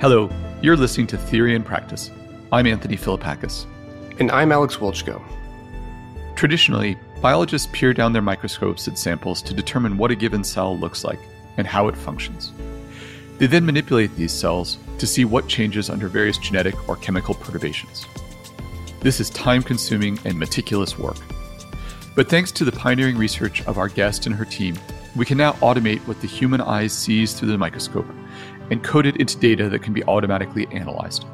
Hello, you're listening to Theory and Practice. I'm Anthony Philippakis. And I'm Alex Wiltschko. Traditionally, biologists peer down their microscopes at samples to determine what a given cell looks like and how it functions. They then manipulate these cells to see what changes under various genetic or chemical perturbations. This is time consuming and meticulous work. But thanks to the pioneering research of our guest and her team, we can now automate what the human eye sees through the microscope and code it into data that can be automatically analyzed.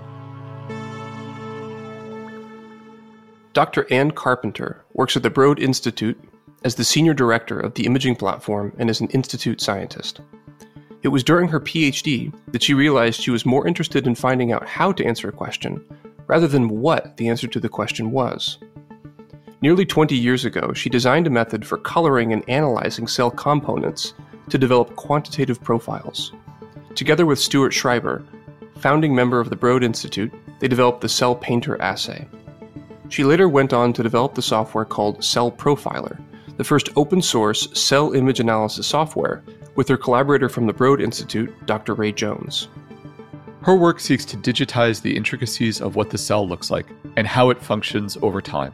Dr. Anne Carpenter works at the Broad Institute as the senior director of the imaging platform and as an institute scientist. It was during her PhD that she realized she was more interested in finding out how to answer a question rather than what the answer to the question was. Nearly 20 years ago, she designed a method for coloring and analyzing cell components to develop quantitative profiles. Together with Stuart Schreiber, founding member of the Broad Institute, they developed the Cell Painter assay. She later went on to develop the software called CellProfiler, the first open source cell image analysis software, with her collaborator from the Broad Institute, Dr. Ray Jones. Her work seeks to digitize the intricacies of what the cell looks like and how it functions over time.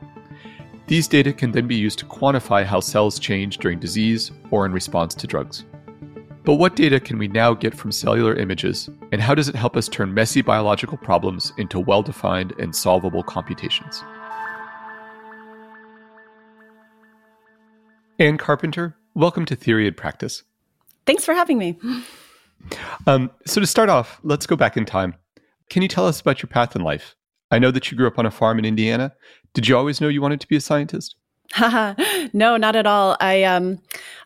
These data can then be used to quantify how cells change during disease or in response to drugs. But what data can we now get from cellular images, and how does it help us turn messy biological problems into well defined and solvable computations? Anne Carpenter, welcome to Theory and Practice. Thanks for having me. Um, so, to start off, let's go back in time. Can you tell us about your path in life? I know that you grew up on a farm in Indiana. Did you always know you wanted to be a scientist? no, not at all. I um,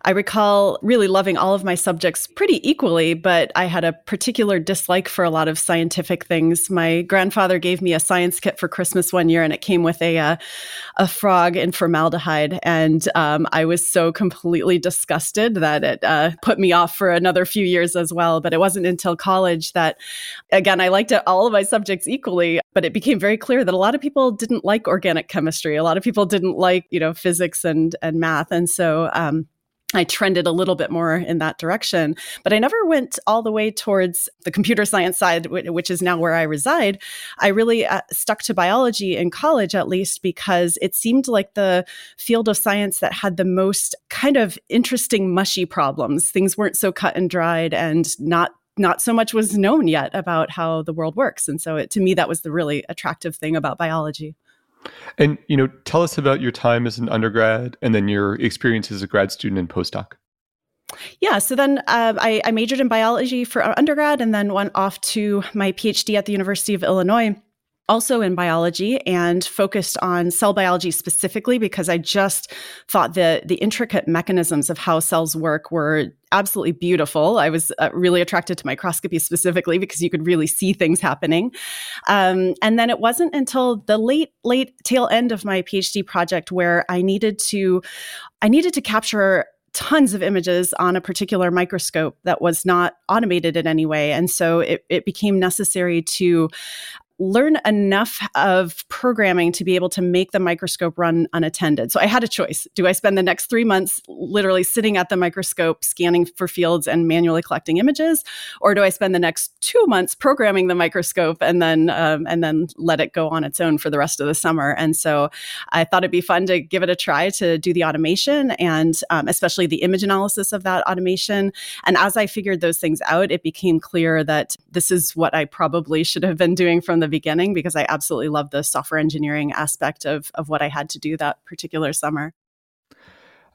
I recall really loving all of my subjects pretty equally, but I had a particular dislike for a lot of scientific things. My grandfather gave me a science kit for Christmas one year, and it came with a uh, a frog in formaldehyde, and um, I was so completely disgusted that it uh, put me off for another few years as well. But it wasn't until college that, again, I liked all of my subjects equally, but it became very clear that a lot of people didn't like organic chemistry. A lot of people didn't like, you know, physics and and math, and so. Um, I trended a little bit more in that direction, but I never went all the way towards the computer science side, which is now where I reside. I really uh, stuck to biology in college, at least, because it seemed like the field of science that had the most kind of interesting, mushy problems. Things weren't so cut and dried and not not so much was known yet about how the world works. And so it, to me, that was the really attractive thing about biology. And you know, tell us about your time as an undergrad, and then your experience as a grad student and postdoc. Yeah, so then uh, I, I majored in biology for undergrad, and then went off to my PhD at the University of Illinois also in biology and focused on cell biology specifically because I just thought the the intricate mechanisms of how cells work were absolutely beautiful. I was uh, really attracted to microscopy specifically because you could really see things happening. Um, and then it wasn't until the late late tail end of my PhD project where I needed to I needed to capture tons of images on a particular microscope that was not automated in any way. And so it, it became necessary to learn enough of programming to be able to make the microscope run unattended. So I had a choice. Do I spend the next three months literally sitting at the microscope, scanning for fields and manually collecting images? Or do I spend the next two months programming the microscope and then, um, and then let it go on its own for the rest of the summer? And so I thought it'd be fun to give it a try to do the automation and um, especially the image analysis of that automation. And as I figured those things out, it became clear that this is what I probably should have been doing from the the beginning because I absolutely love the software engineering aspect of of what I had to do that particular summer. I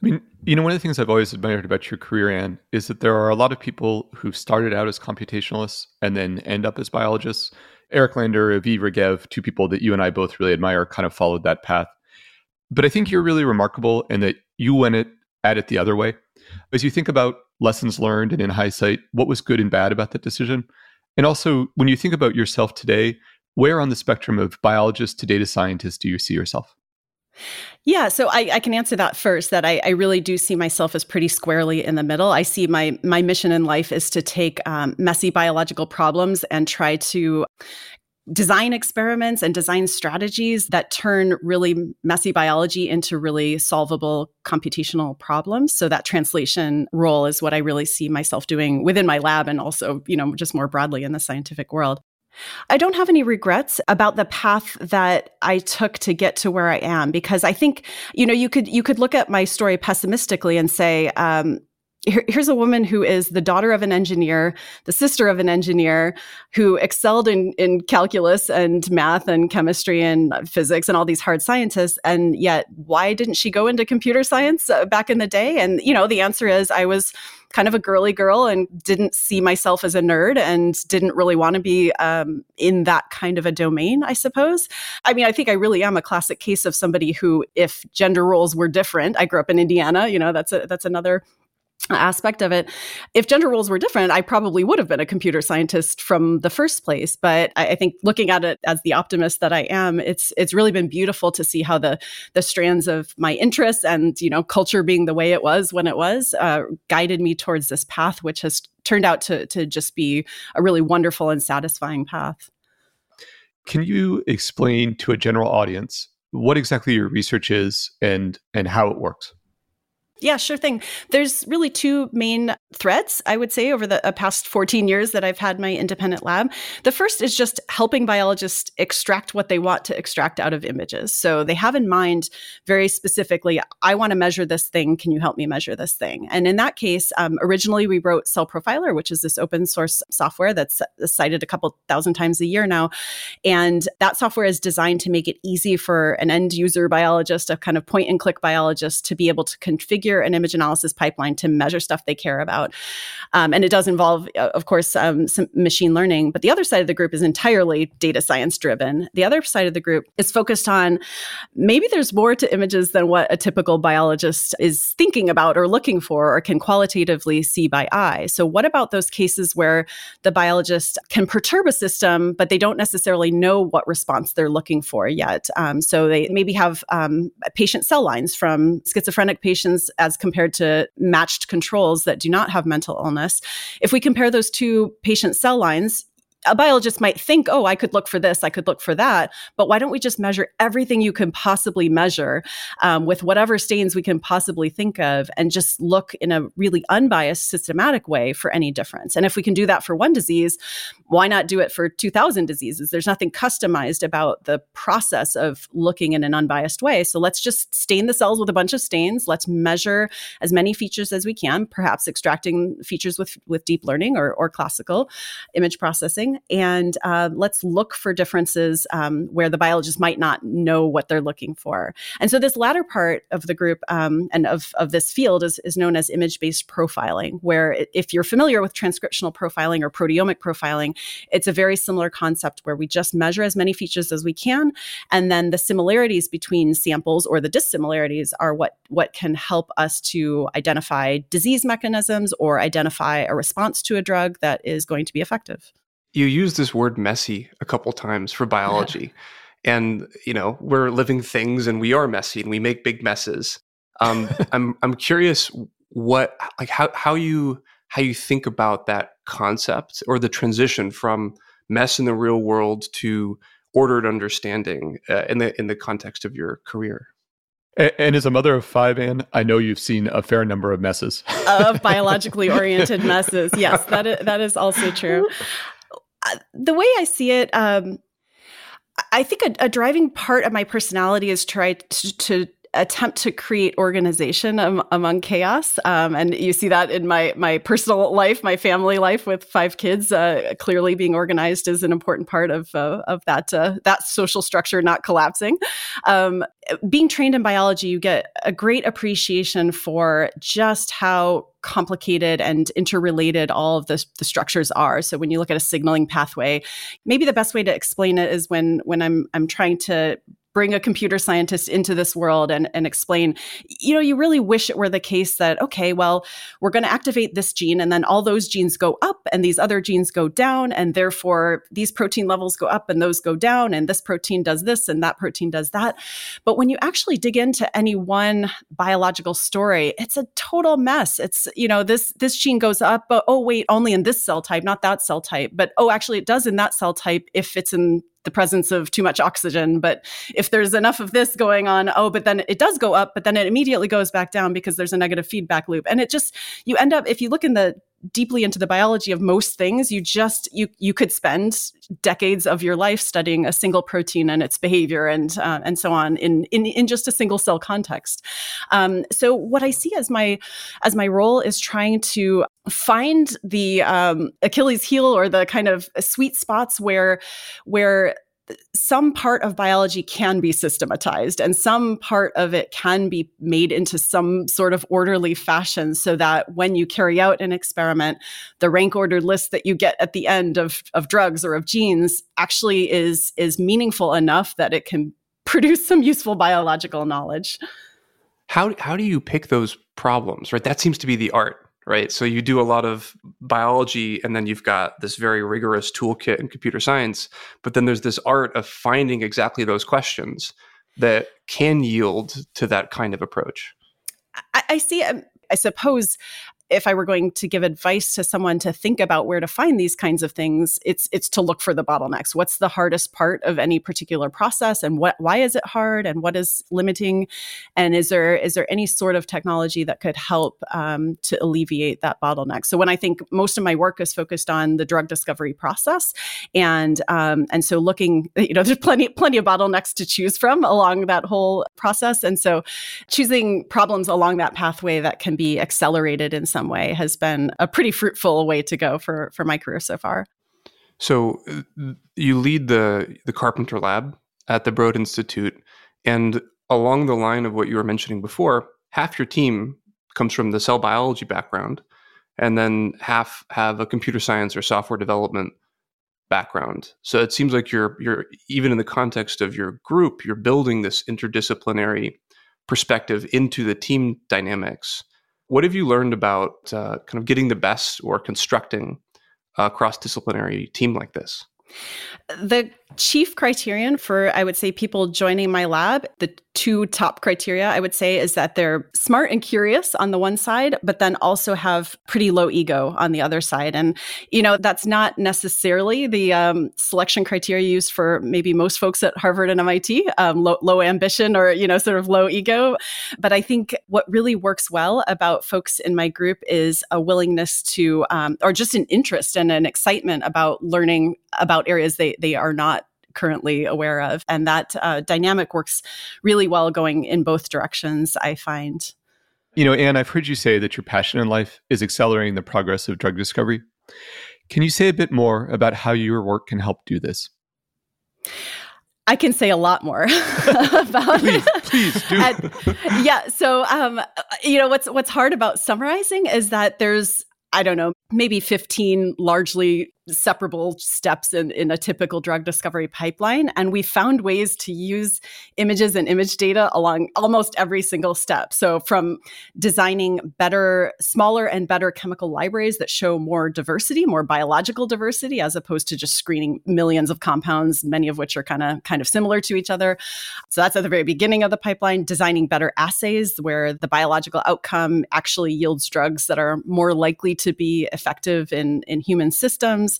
mean, you know, one of the things I've always admired about your career, Anne, is that there are a lot of people who started out as computationalists and then end up as biologists. Eric Lander, Aviv Regev, two people that you and I both really admire, kind of followed that path. But I think you're really remarkable in that you went it, at it the other way. As you think about lessons learned and in hindsight, what was good and bad about that decision? And also, when you think about yourself today, where on the spectrum of biologist to data scientist do you see yourself? Yeah, so I, I, can answer that first. That I, I, really do see myself as pretty squarely in the middle. I see my my mission in life is to take um, messy biological problems and try to design experiments and design strategies that turn really messy biology into really solvable computational problems so that translation role is what i really see myself doing within my lab and also you know just more broadly in the scientific world I don't have any regrets about the path that I took to get to where I am because I think you know you could you could look at my story pessimistically and say um, here, here's a woman who is the daughter of an engineer, the sister of an engineer, who excelled in, in calculus and math and chemistry and physics and all these hard sciences. And yet, why didn't she go into computer science uh, back in the day? And, you know, the answer is I was kind of a girly girl and didn't see myself as a nerd and didn't really want to be um, in that kind of a domain, I suppose. I mean, I think I really am a classic case of somebody who, if gender roles were different, I grew up in Indiana, you know, that's a, that's another aspect of it. If gender roles were different, I probably would have been a computer scientist from the first place. But I, I, think looking at it as the optimist that I am, it's it's really been beautiful to see how the the strands of my interests and you know culture being the way it was when it was uh, guided me towards this path, which has turned out to to just be a really wonderful and satisfying path. Can you explain to a general audience what exactly your research is and and how it works? Yeah, sure thing. There's really two main threads, I would say, over the uh, past 14 years that I've had my independent lab. The first is just helping biologists extract what they want to extract out of images. So they have in mind very specifically, I want to measure this thing. Can you help me measure this thing? And in that case, um, originally we wrote CellProfiler, which is this open source software that's cited a couple thousand times a year now. And that software is designed to make it easy for an end user biologist, a kind of point and click biologist, to be able to configure an image analysis pipeline to measure stuff they care about. Um, and it does involve, uh, of course, um, some machine learning. But the other side of the group is entirely data science driven. The other side of the group is focused on maybe there's more to images than what a typical biologist is thinking about or looking for or can qualitatively see by eye. So, what about those cases where the biologist can perturb a system, but they don't necessarily know what response they're looking for yet? Um, so, they maybe have um, patient cell lines from schizophrenic patients as compared to matched controls that do not have mental illness. If we compare those two patient cell lines, a biologist might think, oh, I could look for this, I could look for that. But why don't we just measure everything you can possibly measure um, with whatever stains we can possibly think of and just look in a really unbiased, systematic way for any difference? And if we can do that for one disease, why not do it for 2,000 diseases? There's nothing customized about the process of looking in an unbiased way. So let's just stain the cells with a bunch of stains. Let's measure as many features as we can, perhaps extracting features with, with deep learning or, or classical image processing and uh, let's look for differences um, where the biologist might not know what they're looking for. And so this latter part of the group um, and of, of this field is, is known as image-based profiling, where if you're familiar with transcriptional profiling or proteomic profiling, it's a very similar concept where we just measure as many features as we can, and then the similarities between samples or the dissimilarities are what, what can help us to identify disease mechanisms or identify a response to a drug that is going to be effective you use this word messy a couple times for biology. and, you know, we're living things and we are messy and we make big messes. Um, I'm I'm curious what like how how you how you think about that concept or the transition from mess in the real world to ordered understanding uh, in the in the context of your career. And, and as a mother of five, Anne, I know you've seen a fair number of messes. of biologically oriented messes. Yes, that is, that is also true. The way I see it, um, I think a, a, driving part of my personality is try to, to attempt to create organization among chaos. Um, and you see that in my my personal life my family life with five kids uh, clearly being organized is an important part of uh, of that uh, that social structure not collapsing. Um, being trained in biology you get a great appreciation for just how complicated and interrelated all of the, the structures are. So when you look at a signaling pathway maybe the best way to explain it is when when i'm i'm trying to bring a computer scientist into this world and, and explain, you know, you really wish it were the case that, okay, well, we're going to activate this gene and then all those genes go up and these other genes go down. And therefore, these protein levels go up and those go down. And this protein does this and that protein does that. But when you actually dig into any one biological story, it's a total mess. It's, you know, this, this gene goes up, but oh, wait, only in this cell type, not that cell type. But oh, actually, it does in that cell type if it's in the presence of too much oxygen. But if there's enough of this going on, oh, but then it does go up, but then it immediately goes back down because there's a negative feedback loop. And it just, you end up, if you look in the deeply into the biology of most things. You just you you could spend decades of your life studying a single protein and its behavior and uh, and so on in, in in just a single cell context. Um, so what i see as my as my role is trying to find the um, achilles heel or the kind of sweet spots where where some part of biology can be systematized and some part of it can be made into some sort of orderly fashion so that when you carry out an experiment, the rank ordered list that you get at the end of, of drugs or of genes actually is, is meaningful enough that it can produce some useful biological knowledge. How, how do you pick those problems, right? That seems to be the art right? So you do a lot of biology and then you've got this very rigorous toolkit in computer science, but then there's this art of finding exactly those questions that can yield to that kind of approach. I, I see. Um, I suppose if I were going to give advice to someone to think about where to find these kinds of things, it's it's to look for the bottlenecks. What's the hardest part of any particular process, and what why is it hard, and what is limiting, and is there is there any sort of technology that could help um, to alleviate that bottleneck? So when I think most of my work is focused on the drug discovery process, and um, and so looking, you know, there's plenty plenty of bottlenecks to choose from along that whole process, and so choosing problems along that pathway that can be accelerated in some some way has been a pretty fruitful way to go for for my career so far. So uh, you lead the the Carpenter Lab at the Broad Institute, and along the line of what you were mentioning before, half your team comes from the cell biology background, and then half have a computer science or software development background. So it seems like you're you're even in the context of your group, you're building this interdisciplinary perspective into the team dynamics. What have you learned about uh, kind of getting the best or constructing a cross disciplinary team like this? The chief criterion for, I would say, people joining my lab, the two top criteria I would say is that they're smart and curious on the one side, but then also have pretty low ego on the other side. And, you know, that's not necessarily the um, selection criteria used for maybe most folks at Harvard and MIT, um, low, low ambition or, you know, sort of low ego. But I think what really works well about folks in my group is a willingness to, um, or just an interest and an excitement about learning about areas they, they are not currently aware of. And that uh, dynamic works really well going in both directions, I find. You know, Anne, I've heard you say that your passion in life is accelerating the progress of drug discovery. Can you say a bit more about how your work can help do this? I can say a lot more about please, please do. and, yeah. So, um, you know, what's what's hard about summarizing is that there's I don't know, maybe 15 largely separable steps in, in a typical drug discovery pipeline. And we found ways to use images and image data along almost every single step. So, from designing better, smaller, and better chemical libraries that show more diversity, more biological diversity, as opposed to just screening millions of compounds, many of which are kind of kind of similar to each other. So that's at the very beginning of the pipeline, designing better assays where the biological outcome actually yields drugs that are more likely to be effective in, in human systems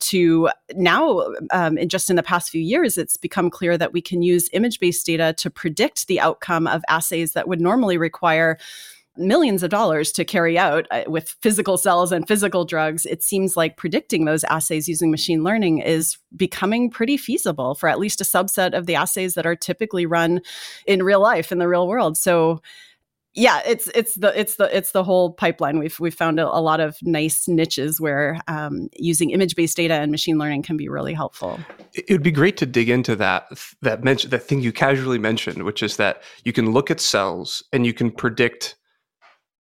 to now, um, in just in the past few years, it's become clear that we can use image based data to predict the outcome of assays that would normally require millions of dollars to carry out uh, with physical cells and physical drugs, it seems like predicting those assays using machine learning is becoming pretty feasible for at least a subset of the assays that are typically run in real life in the real world. So yeah, it's it's the it's the it's the whole pipeline. We've we've found a, a lot of nice niches where um, using image based data and machine learning can be really helpful. It would be great to dig into that that mention that thing you casually mentioned, which is that you can look at cells and you can predict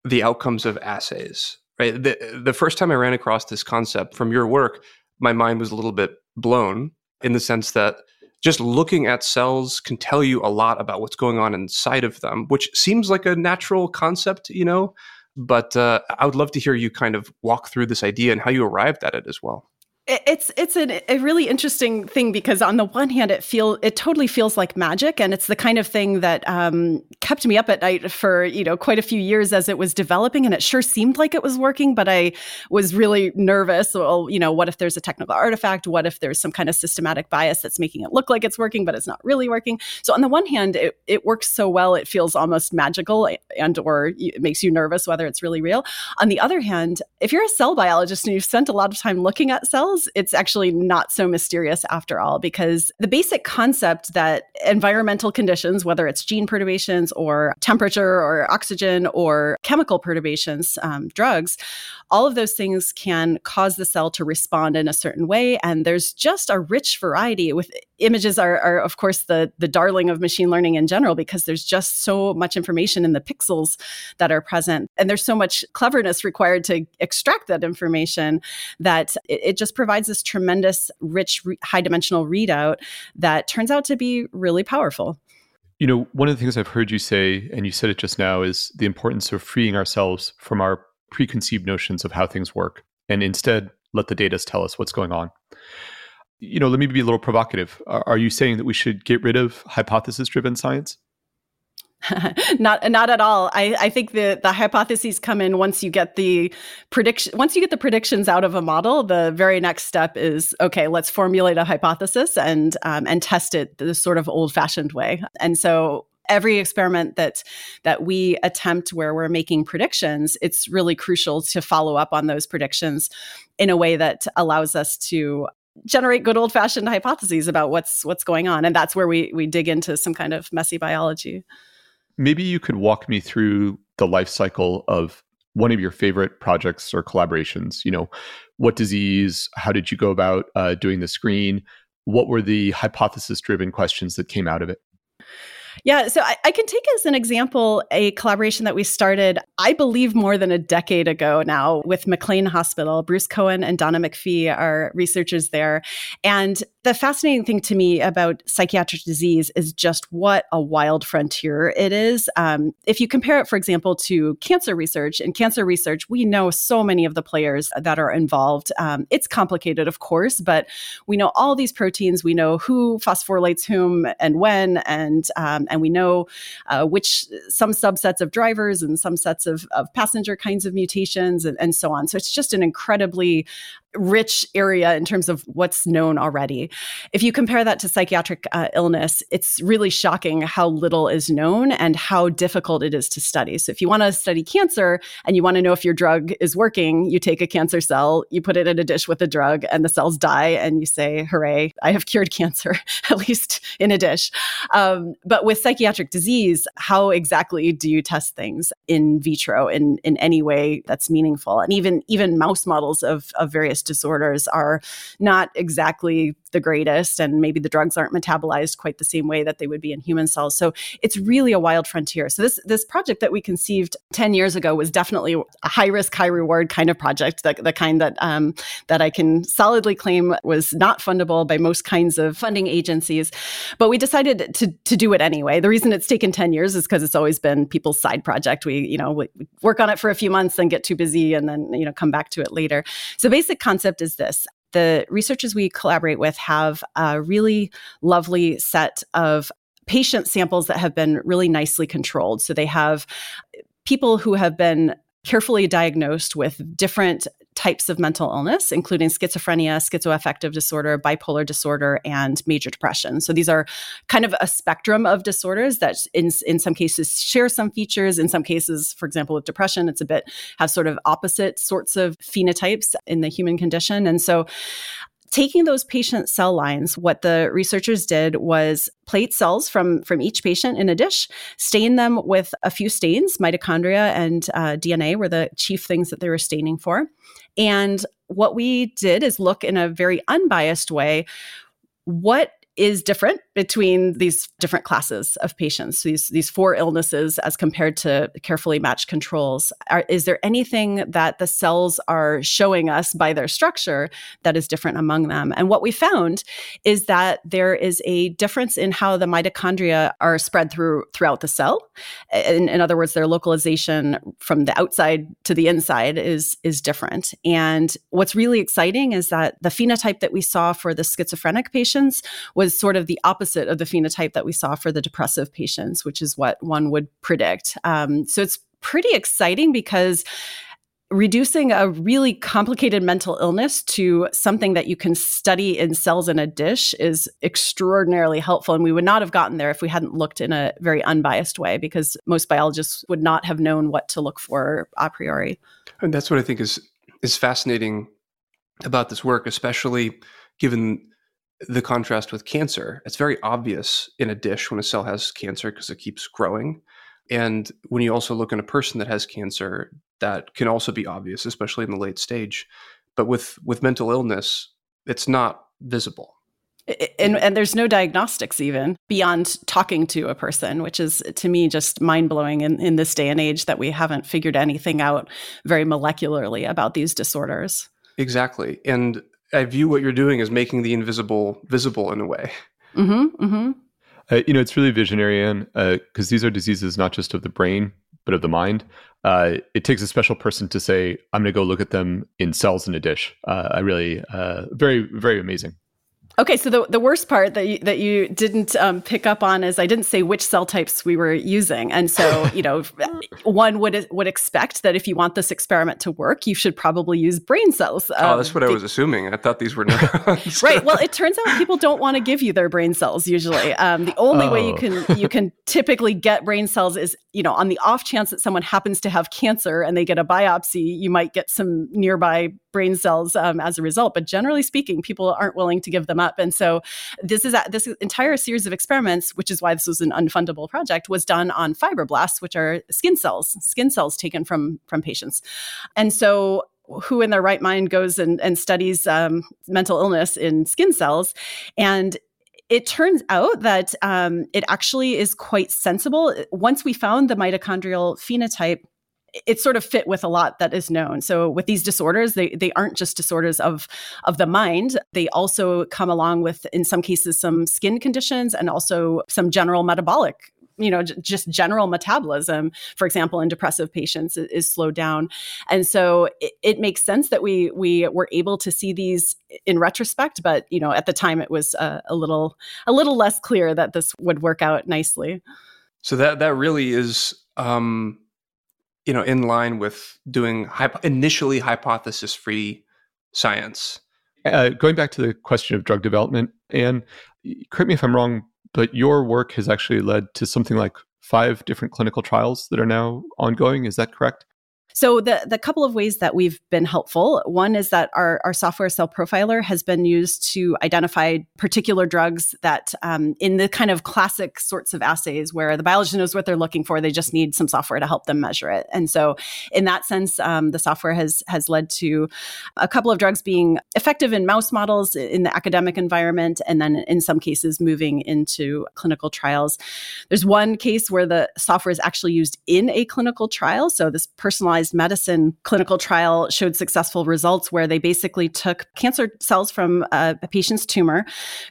the outcomes of assays. Right. The the first time I ran across this concept from your work, my mind was a little bit blown in the sense that just looking at cells can tell you a lot about what's going on inside of them, which seems like a natural concept, you know. But uh, I would love to hear you kind of walk through this idea and how you arrived at it as well. It's it's an, a really interesting thing because on the one hand it feel it totally feels like magic. And it's the kind of thing that um, kept me up at night for you know quite a few years as it was developing. And it sure seemed like it was working but I was really nervous. Well you know what if there's a technical artifact? What if there's some kind of systematic bias that's making it look like it's working but it's not really working? So on the one hand it, it works so well it feels almost magical and or it makes you nervous whether it's really real. On the other hand if you're a cell biologist and you've spent a lot of time looking at cells it's actually not so mysterious after all, because the basic concept that environmental conditions, whether it's gene perturbations or temperature or oxygen or chemical perturbations, um, drugs, all of those things can cause the cell to respond in a certain way. And there's just a rich variety with images are, are of course the the darling of machine learning in general because there's just so much information in the pixels that are present. And there's so much cleverness required to extract that information that it, it just provides this tremendous rich re- high dimensional readout that turns out to be really powerful. You know one of the things i've heard you say and you said it just now is the importance of freeing ourselves from our preconceived notions of how things work and instead let the data tell us what's going on you know, let me be a little provocative. Are, you saying that we should get rid of hypothesis driven science? not not at all. I, I think the the hypotheses come in once you get the prediction once you get the predictions out of a model. The very next step is okay. Let's formulate a hypothesis and um, and test it the sort of old fashioned way. And so every experiment that that we attempt where we're making predictions, it's really crucial to follow up on those predictions in a way that allows us to generate good old fashioned hypotheses about what's what's going on. And that's where we we dig into some kind of messy biology. Maybe you could walk me through the life cycle of one of your favorite projects or collaborations. You know what disease how did you go about uh, doing the screen? What were the hypothesis driven questions that came out of it? Yeah, so I, I, can take as an example a collaboration that we started, I believe, more than a decade ago now with McLean Hospital. Bruce Cohen and Donna McPhie are researchers there. And the fascinating thing to me about psychiatric disease is just what a wild frontier it is. Um, if you compare it, for example, to cancer research, in cancer research, we know so many of the players that are involved. Um, it's complicated, of course, but we know all these proteins. We know who phosphorylates whom and when, and um, and we know uh, which some subsets of drivers and some sets of, of passenger kinds of mutations and, and so on. So it's just an incredibly rich area in terms of what's known already. If you compare that to psychiatric uh, illness, it's really shocking how little is known and how difficult it is to study. So, if you want to study cancer and you want to know if your drug is working, you take a cancer cell, you put it in a dish with a drug, and the cells die, and you say, Hooray, I have cured cancer, at least in a dish. Um, but with psychiatric disease, how exactly do you test things in vitro in, in any way that's meaningful? And even, even mouse models of, of various disorders are not exactly the greatest and maybe the drugs aren't metabolized quite the same way that they would be in human cells. So it's really a wild frontier. So this this project that we conceived 10 years ago was definitely a high risk high reward kind of project the, the kind that um, that i can solidly claim was not fundable by most kinds of funding agencies. But we decided to to do it anyway. The reason it's taken 10 years is because it's always been people's side project. We you know we work on it for a few months then get too busy and then you know come back to it later. So basic concept is this the researchers we collaborate with have a really lovely set of patient samples that have been really nicely controlled. So they have people who have been carefully diagnosed with different types of mental illness, including schizophrenia, schizoaffective disorder, bipolar disorder, and major depression. So these are kind of a spectrum of disorders that, in in some cases, share some features. In some cases, for example, with depression, it's a bit have sort of opposite sorts of phenotypes in the human condition, and so taking those patient cell lines what the researchers did was plate cells from from each patient in a dish stain them with a few stains mitochondria and uh, dna were the chief things that they were staining for. And what we did is look in a very unbiased way what is different between these different classes of patients, these these four illnesses as compared to carefully matched controls. Are, is there anything that the cells are showing us by their structure that is different among them? And what we found is that there is a difference in how the mitochondria are spread through throughout the cell. In, in other words, their localization from the outside to the inside is is different. And what's really exciting is that the phenotype that we saw for the schizophrenic patients was sort of the opposite of the phenotype that we saw for the depressive patients, which is what one would predict. Um, so it's pretty exciting because reducing a really complicated mental illness to something that you can study in cells in a dish is extraordinarily helpful. And we would not have gotten there if we hadn't looked in a very unbiased way, because most biologists would not have known what to look for a priori. And that's what I think is is fascinating about this work, especially given the contrast with cancer. It's very obvious in a dish when a cell has cancer because it keeps growing. And when you also look in a person that has cancer, that can also be obvious, especially in the late stage. But with with mental illness, it's not visible. And, and there's no diagnostics even beyond talking to a person, which is to me just mind blowing in, in this day and age that we haven't figured anything out very molecularly about these disorders. Exactly. And I view what you're doing as making the invisible visible in a way. Mm-hmm, mm-hmm. Uh, you know, it's really visionary, and because uh, these are diseases not just of the brain but of the mind. Uh, it takes a special person to say, "I'm going to go look at them in cells in a dish." Uh, I really, uh, very, very amazing. Okay, so the, the worst part that you, that you didn't um, pick up on is I didn't say which cell types we were using, and so you know one would would expect that if you want this experiment to work, you should probably use brain cells. Um, oh, that's what I was assuming. I thought these were neurons. right. Well, it turns out people don't want to give you their brain cells usually. Um, the only oh. way you oh. can you can typically get brain cells is you know on the off chance that someone happens to have cancer and they get a biopsy, you might get some nearby brain cells um, as a result. But generally speaking, people aren't willing to give them up. And so this is this entire series of experiments, which is why this was an unfundable project, was done on fibroblasts, which are skin cells, skin cells taken from from patients. And so who in their right mind goes and, and studies um, mental illness in skin cells and it turns out that um, it actually is quite sensible. Once we found the mitochondrial phenotype, it sort of fit with a lot that is known. So with these disorders, they they aren't just disorders of of the mind. They also come along with, in some cases, some skin conditions and also some general metabolic you know, just general metabolism, for example, in depressive patients is, slowed down. And so it, it, makes sense that we we were able to see these in retrospect, but you know, at the time it was uh, a little a little less clear that this would work out nicely. So that that really is um you know, in line with doing initially hypothesis free science. Uh, going back to the question of drug development, and correct me if I'm wrong, but your work has actually led to something like five different clinical trials that are now ongoing. Is that correct? So the the couple of ways that we've been helpful, one is that our, our software CellProfiler has been used to identify particular drugs that um, in the kind of classic sorts of assays where the biologist knows what they're looking for, they just need some software to help them measure it. And so in that sense, um, the software has has led to a couple of drugs being effective in mouse models in the academic environment, and then in some cases moving into clinical trials. There's one case where the software is actually used in a clinical trial. So this personalized personalized medicine clinical trial showed successful results where they basically took cancer cells from a, a patient's tumor,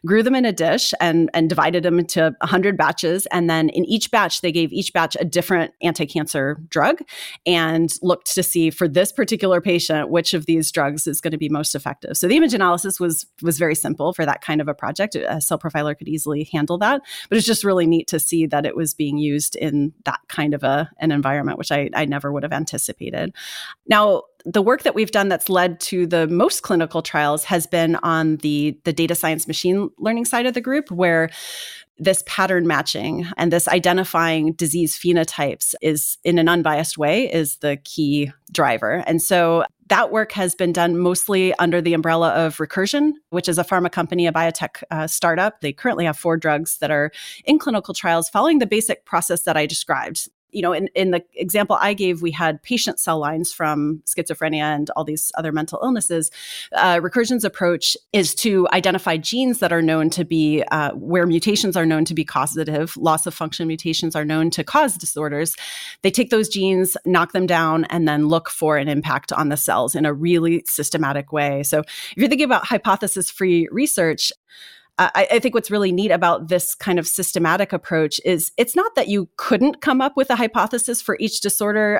grew them in a dish, and, and divided them into 100 batches. And then in each batch, they gave each batch a different anti cancer drug and looked to see for this particular patient which of these drugs is going to be most effective. So the image analysis was, was very simple for that kind of a project. A CellProfiler could easily handle that. But it's just really neat to see that it was being used in that kind of a, an environment, which I, I never would have anticipated Now, the work that we've done that's led to the most clinical trials has been on the the data science machine learning side of the group where this pattern matching and this identifying disease phenotypes is in an unbiased way is the key driver. And so that work has been done mostly under the umbrella of Recursion, which is a pharma company, a biotech uh, startup. They currently have four drugs that are in clinical trials following the basic process that I described you know, in, in the example I gave, we had patient cell lines from schizophrenia and all these other mental illnesses. Uh, Recursion's approach is to identify genes that are known to be uh, where mutations are known to be causative, loss of function mutations are known to cause disorders. They take those genes, knock them down, and then look for an impact on the cells in a really systematic way. So if you're thinking about hypothesis free research, I, I, think what's really neat about this kind of systematic approach is it's not that you couldn't come up with a hypothesis for each disorder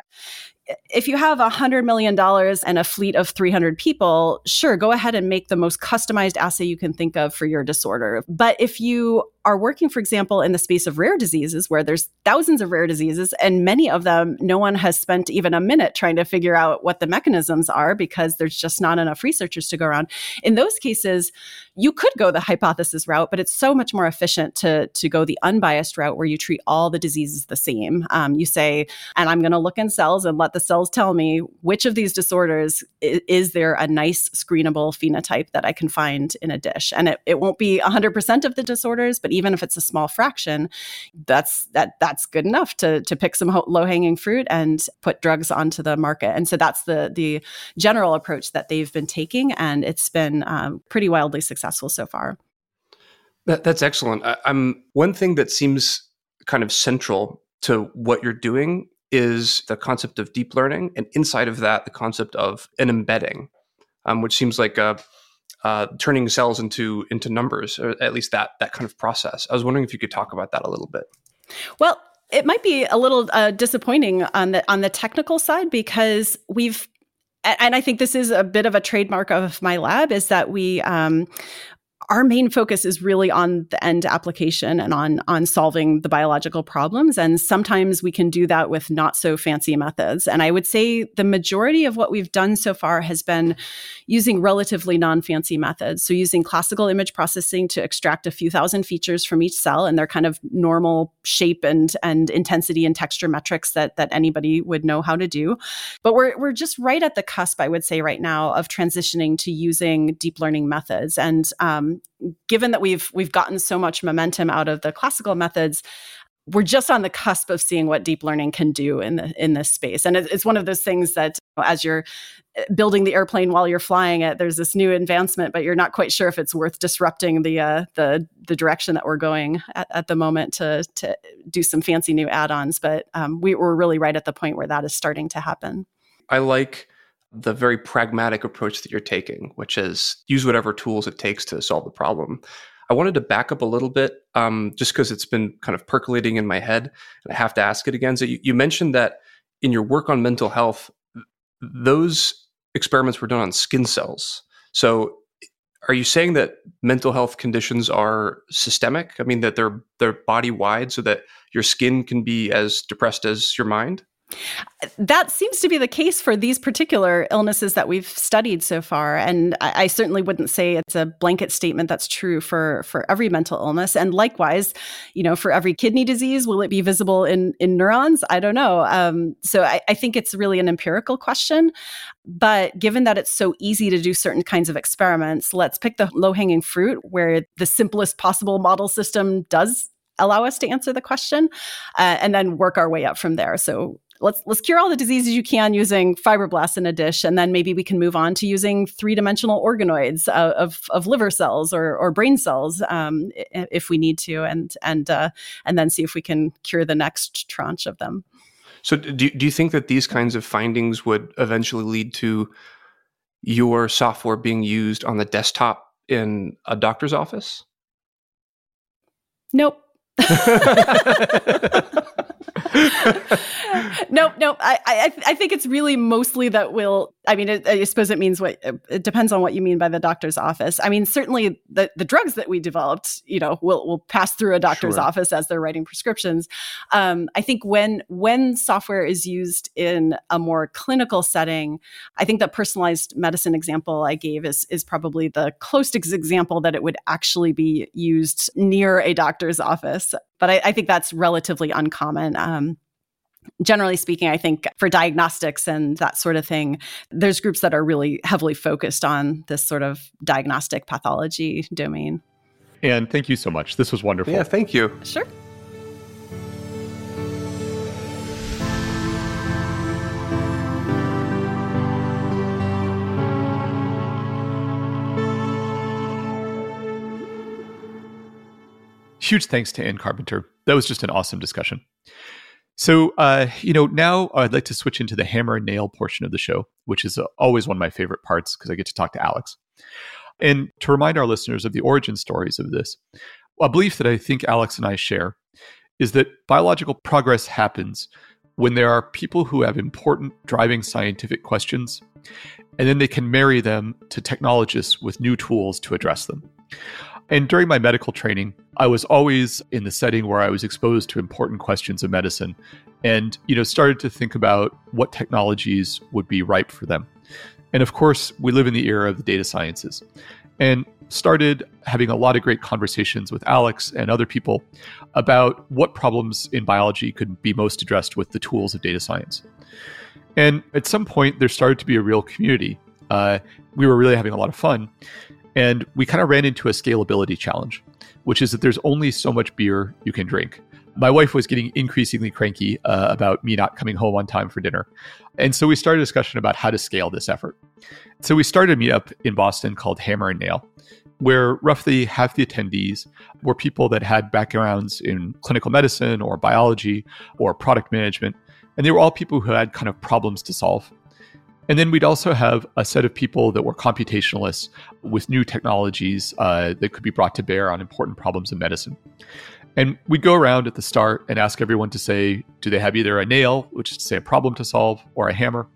if you have a $100 million and a fleet of 300 people, sure, go ahead and make the most customized assay you can think of for your disorder. But if you are working, for example, in the space of rare diseases, where there's thousands of rare diseases, and many of them, no one has spent even a minute trying to figure out what the mechanisms are because there's just not enough researchers to go around. In those cases, you could go the hypothesis route, but it's so much more efficient to, to go the unbiased route where you treat all the diseases the same. Um, you say, and I'm going to look in cells and let the cells tell me which of these disorders is, is, there a nice screenable phenotype that I can find in a dish. And it, it won't be 100% of the disorders, but even if it's a small fraction, that's that that's good enough to to pick some low hanging fruit and put drugs onto the market. And so that's the the general approach that they've been taking, and it's been um, pretty wildly successful so far. That, that's excellent. I, I'm one thing that seems kind of central to what you're doing is the concept of deep learning, and inside of that, the concept of an embedding, um, which seems like a uh, turning cells into into numbers, or at least that that kind of process. I was wondering if you could talk about that a little bit. Well, it might be a little uh, disappointing on the on the technical side because we've and I think this is a bit of a trademark of my lab is that we um, our main focus is really on the end application and on on solving the biological problems. And sometimes we can do that with not so fancy methods. And i would say the majority of what we've done so far has been using relatively non-fancy methods. So using classical image processing to extract a few thousand features from each cell and they're kind of normal shape and and intensity and texture metrics that that anybody would know how to do. But we're we're just right at the cusp i would say right now of transitioning to using deep learning methods. And um, given that we've we've gotten so much momentum out of the classical methods, we're just on the cusp of seeing what deep learning can do in the in this space. And it's one of those things that as you're uh, building the airplane while you're flying it there's this new advancement but you're not quite sure if it's worth disrupting the uh, the the direction that we're going at, at, the moment to to do some fancy new add-ons. But um, we, we're really right at the point where that is starting to happen. I like the very pragmatic approach that you're taking, which is use whatever tools it takes to solve the problem. I wanted to back up a little bit, um, just because it's been kind of percolating in my head, and I have to ask it again. So you, you mentioned that in your work on mental health, those experiments were done on skin cells. So are you saying that mental health conditions are systemic? I mean that they're they're body wide, so that your skin can be as depressed as your mind? That seems to be the case for these particular illnesses that we've studied so far. And I, I, certainly wouldn't say it's a blanket statement that's true for, for every mental illness. And likewise, you know, for every kidney disease, will it be visible in, in neurons? I don't know. Um, so I, I think it's really an empirical question. But given that it's so easy to do certain kinds of experiments, let's pick the low hanging fruit where the simplest possible model system does allow us to answer the question uh, and then work our way up from there so let's let's cure all the diseases you can using fibroblasts in a dish and then maybe we can move on to using three-dimensional organoids uh, of, of liver cells or, or brain cells um, if we need to and and uh, and then see if we can cure the next tranche of them. So do, do you think that these kinds of findings would eventually lead to your software being used on the desktop in a doctor's office? Nope nope, nope. I, I, I think it's really mostly that we'll. I mean, it, I suppose it means what it depends on what you mean by the doctor's office. I mean, certainly the the drugs that we developed, you know, will will pass through a doctor's sure. office as they're writing prescriptions. Um, I think when when software is used in a more clinical setting, I think that personalized medicine example I gave is is probably the closest example that it would actually be used near a doctor's office. But I, I think that's relatively uncommon. Um, generally speaking, I think for diagnostics and that sort of thing, there's groups that are really heavily focused on this sort of diagnostic pathology domain. And thank you so much. This was wonderful. Yeah, thank you. Sure. Huge thanks to Anne Carpenter. That was just an awesome discussion. So, uh, you know, now I'd like to switch into the hammer and nail portion of the show, which is uh, always one of my favorite parts because I get to talk to Alex. And to remind our listeners of the origin stories of this, a belief that I think Alex and I share is that biological progress happens when there are people who have important driving scientific questions, and then they can marry them to technologists with new tools to address them. And during my medical training, I was always in the setting where I was exposed to important questions of medicine and, you know, started to think about what technologies would be ripe for them. And of course, we live in the era of the data sciences. And started having a lot of great conversations with Alex and other people about what problems in biology could be most addressed with the tools of data science. And at some point, there started to be a real community. Uh, we were really having a lot of fun. And we kind of ran into a scalability challenge, which is that there's only so much beer you can drink. My wife was getting increasingly cranky uh, about me not coming home on time for dinner. And so we started a discussion about how to scale this effort. So we started a meetup in Boston called Hammer and Nail, where roughly half the attendees were people that had backgrounds in clinical medicine or biology or product management. And they were all people who had kind of problems to solve. And then we'd also have a set of people that were computationalists with new technologies uh, that could be brought to bear on important problems in medicine. And we'd go around at the start and ask everyone to say, do they have either a nail, which is to say a problem to solve, or a hammer?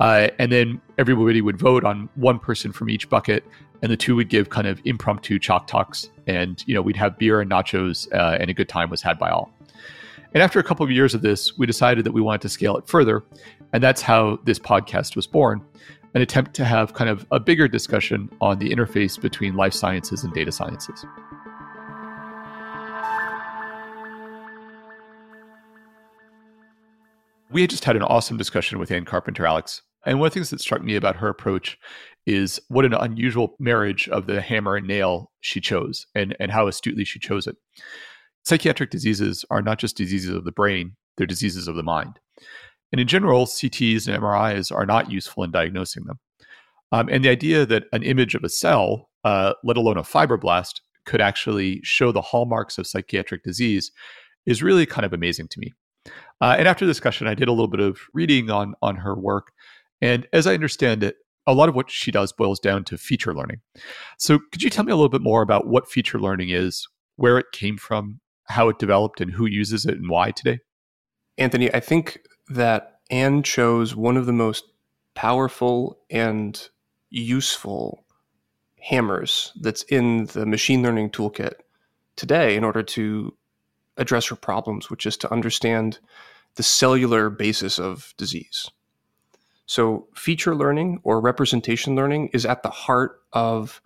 Uh, and then everybody would vote on one person from each bucket, and the two would give kind of impromptu chalk talks. And, you know, we'd have beer and nachos, uh, and a good time was had by all. And after a couple of years of this, we decided that we wanted to scale it further. And that's how this podcast was born an attempt to have kind of a bigger discussion on the interface between life sciences and data sciences. We had just had an awesome discussion with Anne Carpenter, Alex. And one of the things that struck me about her approach is what an unusual marriage of the hammer and nail she chose and, and how astutely she chose it. Psychiatric diseases are not just diseases of the brain, they're diseases of the mind. And in general, CTs and MRIs are not useful in diagnosing them. Um, and the idea that an image of a cell, uh, let alone a fibroblast, could actually show the hallmarks of psychiatric disease is really kind of amazing to me. Uh, and after the discussion, I did a little bit of reading on on her work, and as I understand it, a lot of what she does boils down to feature learning. So, could you tell me a little bit more about what feature learning is, where it came from, how it developed, and who uses it and why today? Anthony, I think that Anne chose one of the most powerful and useful hammers that's in the machine learning toolkit today in order to address her problems, which is to understand the cellular basis of disease. So, feature learning or representation learning is at the heart of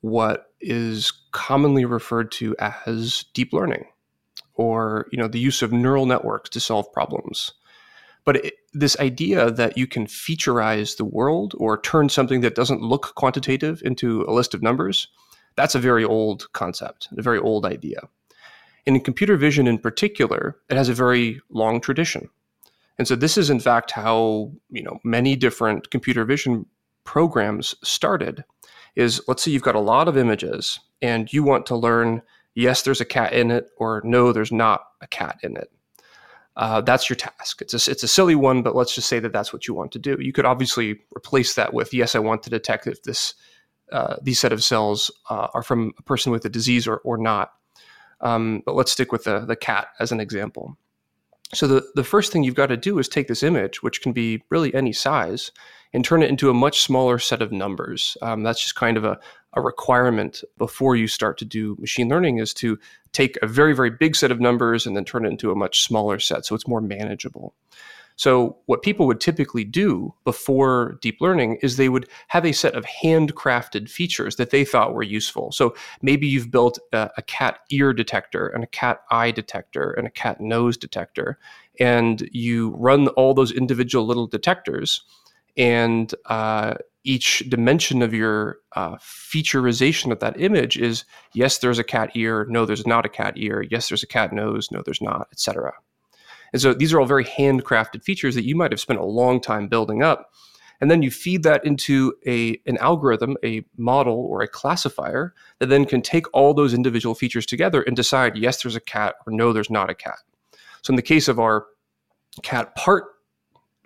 what is commonly referred to as deep learning or you know the use of neural networks to solve problems. But it, this idea that you can featureize the world or turn something that doesn't look quantitative into a list of numbers that's a very old concept a very old idea. And in computer vision in particular it has a very long tradition. And so this is in fact how you know many different computer vision programs started is let's say you've got a lot of images and you want to learn yes, there's a cat in it, or no, there's not a cat in it. Uh, that's your task. It's a, it's a silly one, but let's just say that that's what you want to do. You could obviously replace that with, yes, I want to detect if this uh, these set of cells uh, are from a person with a disease or, or not. Um, but let's stick with the, the cat as an example. So the, the first thing you've got to do is take this image, which can be really any size, and turn it into a much smaller set of numbers. Um, that's just kind of a, a requirement before you start to do machine learning is to take a very, very big set of numbers and then turn it into a much smaller set so it's more manageable. So, what people would typically do before deep learning is they would have a set of handcrafted features that they thought were useful. So, maybe you've built a, a, cat ear detector and a cat eye detector and a cat nose detector, and you run all those individual little detectors, and uh, each dimension of your uh, featureization of that image is yes there's a cat ear no there's not a cat ear yes there's a cat nose no there's not etc and so these are all very handcrafted features that you might have spent a long time building up And then you feed that into a, an algorithm, a model, or a classifier that then can take all those individual features together and decide yes, there's a cat, or no, there's not a cat. So in the case of our cat part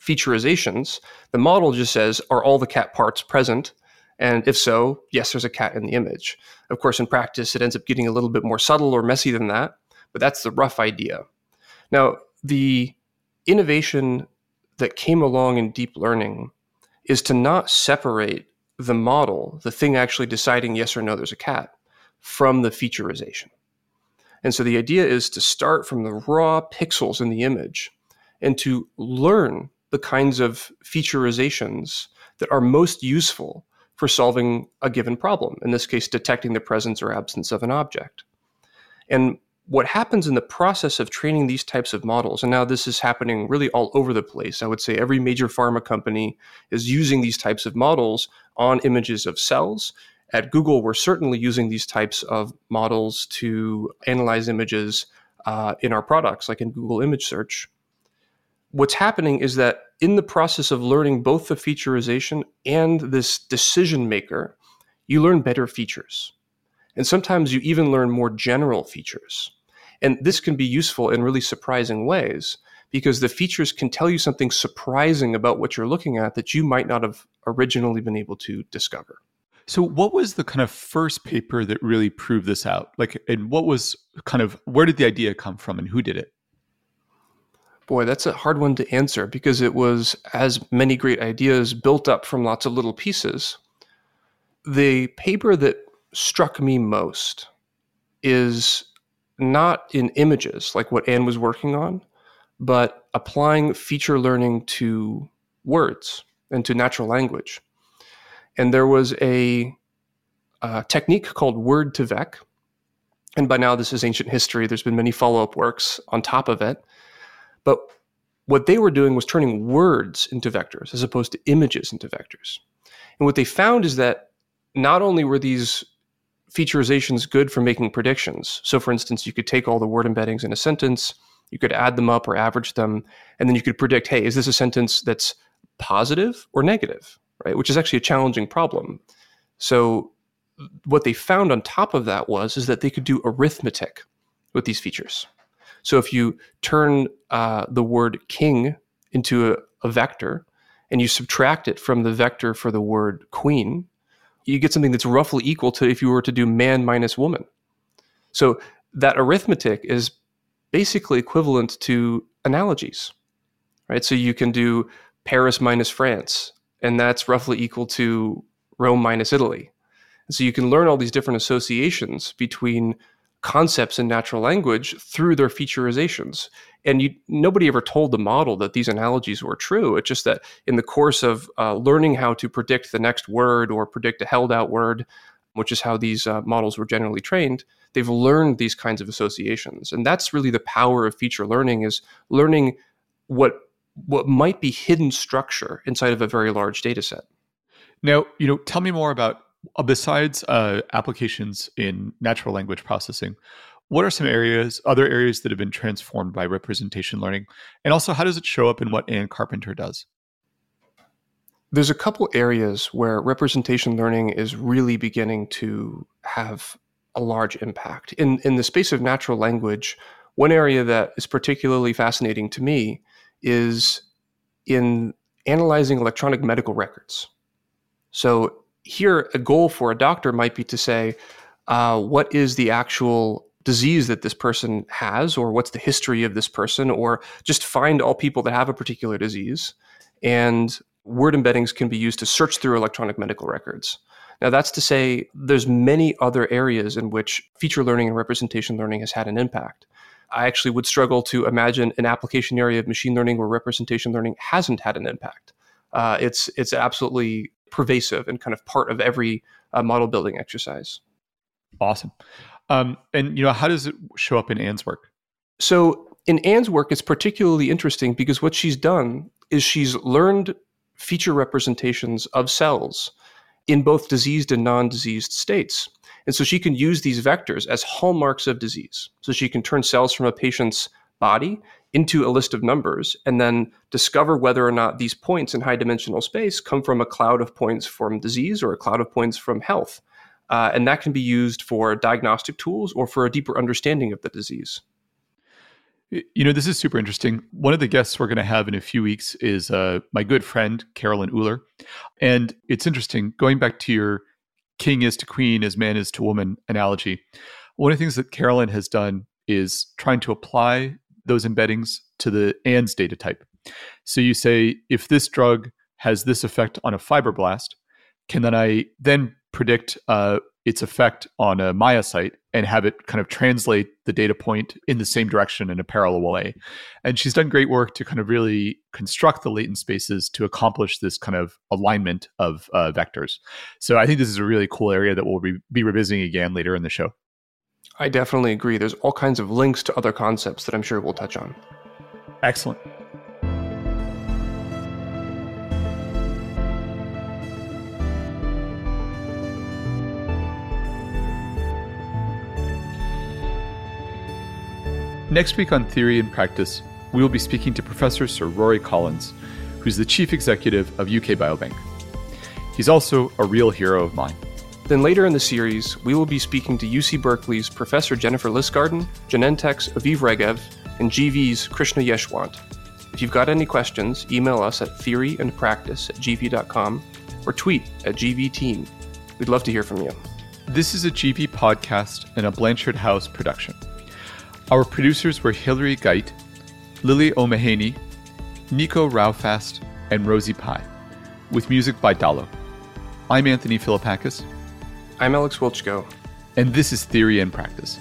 featurizations, the model just says, are all the cat parts present? And if so, yes, there's a cat in the image. Of course, in practice, it ends up getting a little bit more subtle or messy than that, but that's the rough idea. Now, the innovation that came along in deep learning is to not separate the model, the thing actually deciding yes or no, there's a cat, from the featurization. And so the idea is to start from the raw pixels in the image and to learn the kinds of featurizations that are most useful for solving a given problem, in this case, detecting the presence or absence of an object. And what happens in the process of training these types of models, and now this is happening really all over the place. I would say every major pharma company is using these types of models on images of cells. At Google, we're certainly using these types of models to analyze images uh, in our products, like in Google Image Search what's happening is that in the process of learning both the featurization and this decision maker, you learn better features. And sometimes you even learn more general features. And this can be useful in really surprising ways because the features can tell you something surprising about what you're looking at that you might not have originally been able to discover. So, what was the kind of first paper that really proved this out? Like, and what was kind of where did the idea come from and who did it? Boy, that's a hard one to answer because it was, as many great ideas, built up from lots of little pieces. The paper that struck me most is not in images like what Anne was working on, but applying feature learning to words and to natural language. And there was a, a technique called word2vec. And by now, this is ancient history. There's been many follow up works on top of it but what they were doing was turning words into vectors as opposed to images into vectors. And what they found is that not only were these featurizations good for making predictions. So, for instance, you could take all the word embeddings in a sentence, you could add them up or average them, and then you could predict hey, is this a sentence that's positive or negative, right? Which is actually a challenging problem. So, what they found on top of that was is that they could do arithmetic with these features. So if you turn uh, the word king into a, a vector and you subtract it from the vector for the word queen, you get something that's roughly equal to if you were to do man minus woman. So that arithmetic is basically equivalent to analogies, right? So you can do Paris minus France, and that's roughly equal to Rome minus Italy. And so you can learn all these different associations between concepts in natural language through their featurizations. And you, nobody ever told the model that these analogies were true. It's just that in the course of uh, learning how to predict the next word or predict a held out word, which is how these uh, models were generally trained, they've learned these kinds of associations. And that's really the power of feature learning is learning what what might be hidden structure inside of a very large data set. Now, you know, tell me more about besides uh, applications in natural language processing, what are some areas, other areas that have been transformed by representation learning? And also, how does it show up in what Anne Carpenter does? There's a couple areas where representation learning is really beginning to have a large impact. In, in the space of natural language, one area that is particularly fascinating to me is in analyzing electronic medical records. So, here a goal for a doctor might be to say uh, what is the actual disease that this person has or what's the history of this person or just find all people that have a particular disease and word embeddings can be used to search through electronic medical records. Now that's to say there's many other areas in which feature learning and representation learning has had an impact. I actually would struggle to imagine an application area of machine learning where representation learning hasn't had an impact. Uh, it's it's absolutely pervasive and kind of part of every uh, model building exercise. Awesome. Um, and you know, how does it show up in Anne's work? So in Anne's work, it's particularly interesting because what she's done is she's learned feature representations of cells in both diseased and non-diseased states. And so she can use these vectors as hallmarks of disease. So she can turn cells from a patient's body into a list of numbers and then discover whether or not these points in high dimensional space come from a cloud of points from disease or a cloud of points from health. Uh, and that can be used for diagnostic tools or for a deeper understanding of the disease. You know, this is super interesting. One of the guests we're going to have in a few weeks is uh, my good friend, Carolyn Uhler. And it's interesting, going back to your king is to queen as man is to woman analogy, one of the things that Carolyn has done is trying to apply those embeddings to the ANDS data type. So you say, if this drug has this effect on a fibroblast, can then I then predict uh, its effect on a myocyte and have it kind of translate the data point in the same direction in a parallel way. And she's done great work to kind of really construct the latent spaces to accomplish this kind of alignment of uh, vectors. So I think this is a really cool area that we'll re- be revisiting again later in the show. I definitely agree. There's all kinds of links to other concepts that I'm sure we'll touch on. Excellent. Next week on Theory and Practice, we will be speaking to Professor Sir Rory Collins, who's the Chief Executive of UK Biobank. He's also a real hero of mine. Then later in the series, we will be speaking to UC Berkeley's Professor Jennifer Listgarten, Genentech's Aviv Regev, and GV's Krishna Yeshwant. If you've got any questions, email us at theoryandpractice at gv.com or tweet at gvteam. We'd love to hear from you. This is a GV podcast and a Blanchard House production. Our producers were Hilary Geit, Lily O'Maheny, Nico Raufast, and Rosie Pye, with music by Dalo. I'm Anthony Philippakis. I'm Alex Wiltschko. And this is Theory and Practice.